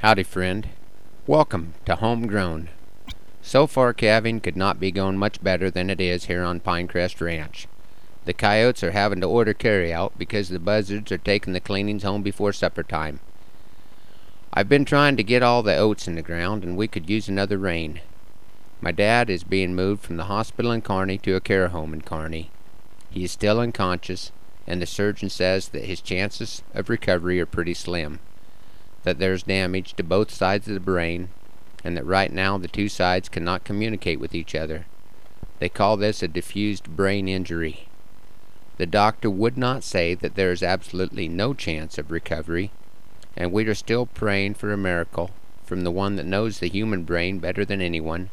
Howdy, friend. Welcome to Homegrown. So far, calving could not be going much better than it is here on Pinecrest Ranch. The coyotes are having to order carryout because the buzzards are taking the cleanings home before supper time. I've been trying to get all the oats in the ground, and we could use another rain. My dad is being moved from the hospital in Kearney to a care home in Kearney. He is still unconscious, and the surgeon says that his chances of recovery are pretty slim that there's damage to both sides of the brain, and that right now the two sides cannot communicate with each other. They call this a diffused brain injury. The doctor would not say that there is absolutely no chance of recovery, and we are still praying for a miracle from the one that knows the human brain better than anyone,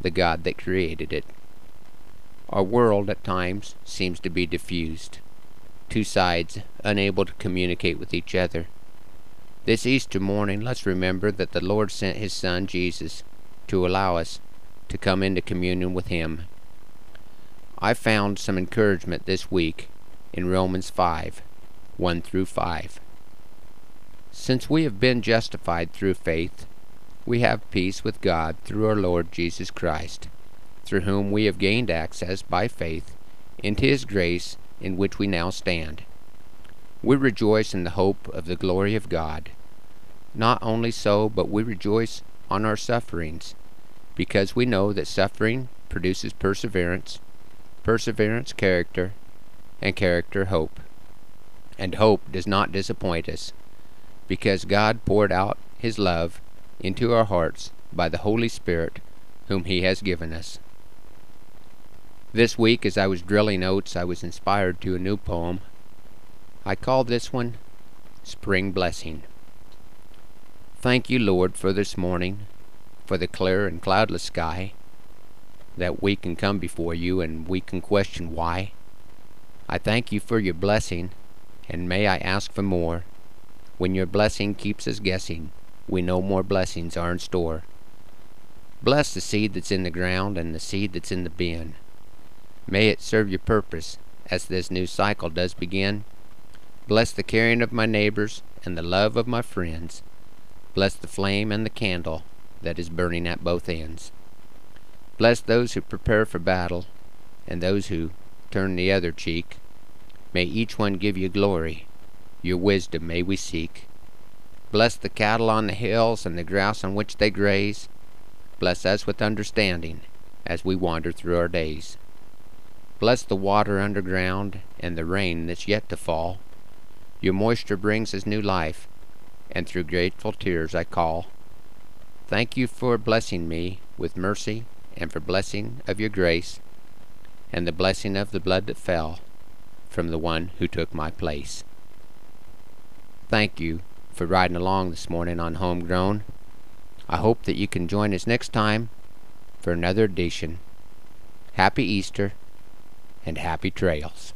the God that created it. Our world at times seems to be diffused, two sides unable to communicate with each other. This Easter morning, let's remember that the Lord sent His Son, Jesus, to allow us to come into communion with Him. I found some encouragement this week in Romans 5 1 through 5. Since we have been justified through faith, we have peace with God through our Lord Jesus Christ, through whom we have gained access by faith into His grace in which we now stand. We rejoice in the hope of the glory of God. Not only so, but we rejoice on our sufferings, because we know that suffering produces perseverance, perseverance, character, and character, hope. And hope does not disappoint us, because God poured out His love into our hearts by the Holy Spirit, whom He has given us. This week, as I was drilling oats, I was inspired to a new poem I call this one Spring Blessing. Thank you, Lord, for this morning, for the clear and cloudless sky, that we can come before you and we can question why. I thank you for your blessing, and may I ask for more. When your blessing keeps us guessing, we know more blessings are in store. Bless the seed that's in the ground and the seed that's in the bin. May it serve your purpose as this new cycle does begin. Bless the caring of my neighbors and the love of my friends. Bless the flame and the candle that is burning at both ends. Bless those who prepare for battle and those who turn the other cheek. May each one give you glory. Your wisdom may we seek. Bless the cattle on the hills and the grass on which they graze. Bless us with understanding as we wander through our days. Bless the water underground and the rain that's yet to fall. Your moisture brings us new life, and through grateful tears I call. Thank you for blessing me with mercy, and for blessing of your grace, and the blessing of the blood that fell from the one who took my place. Thank you for riding along this morning on Homegrown. I hope that you can join us next time for another edition. Happy Easter and happy trails.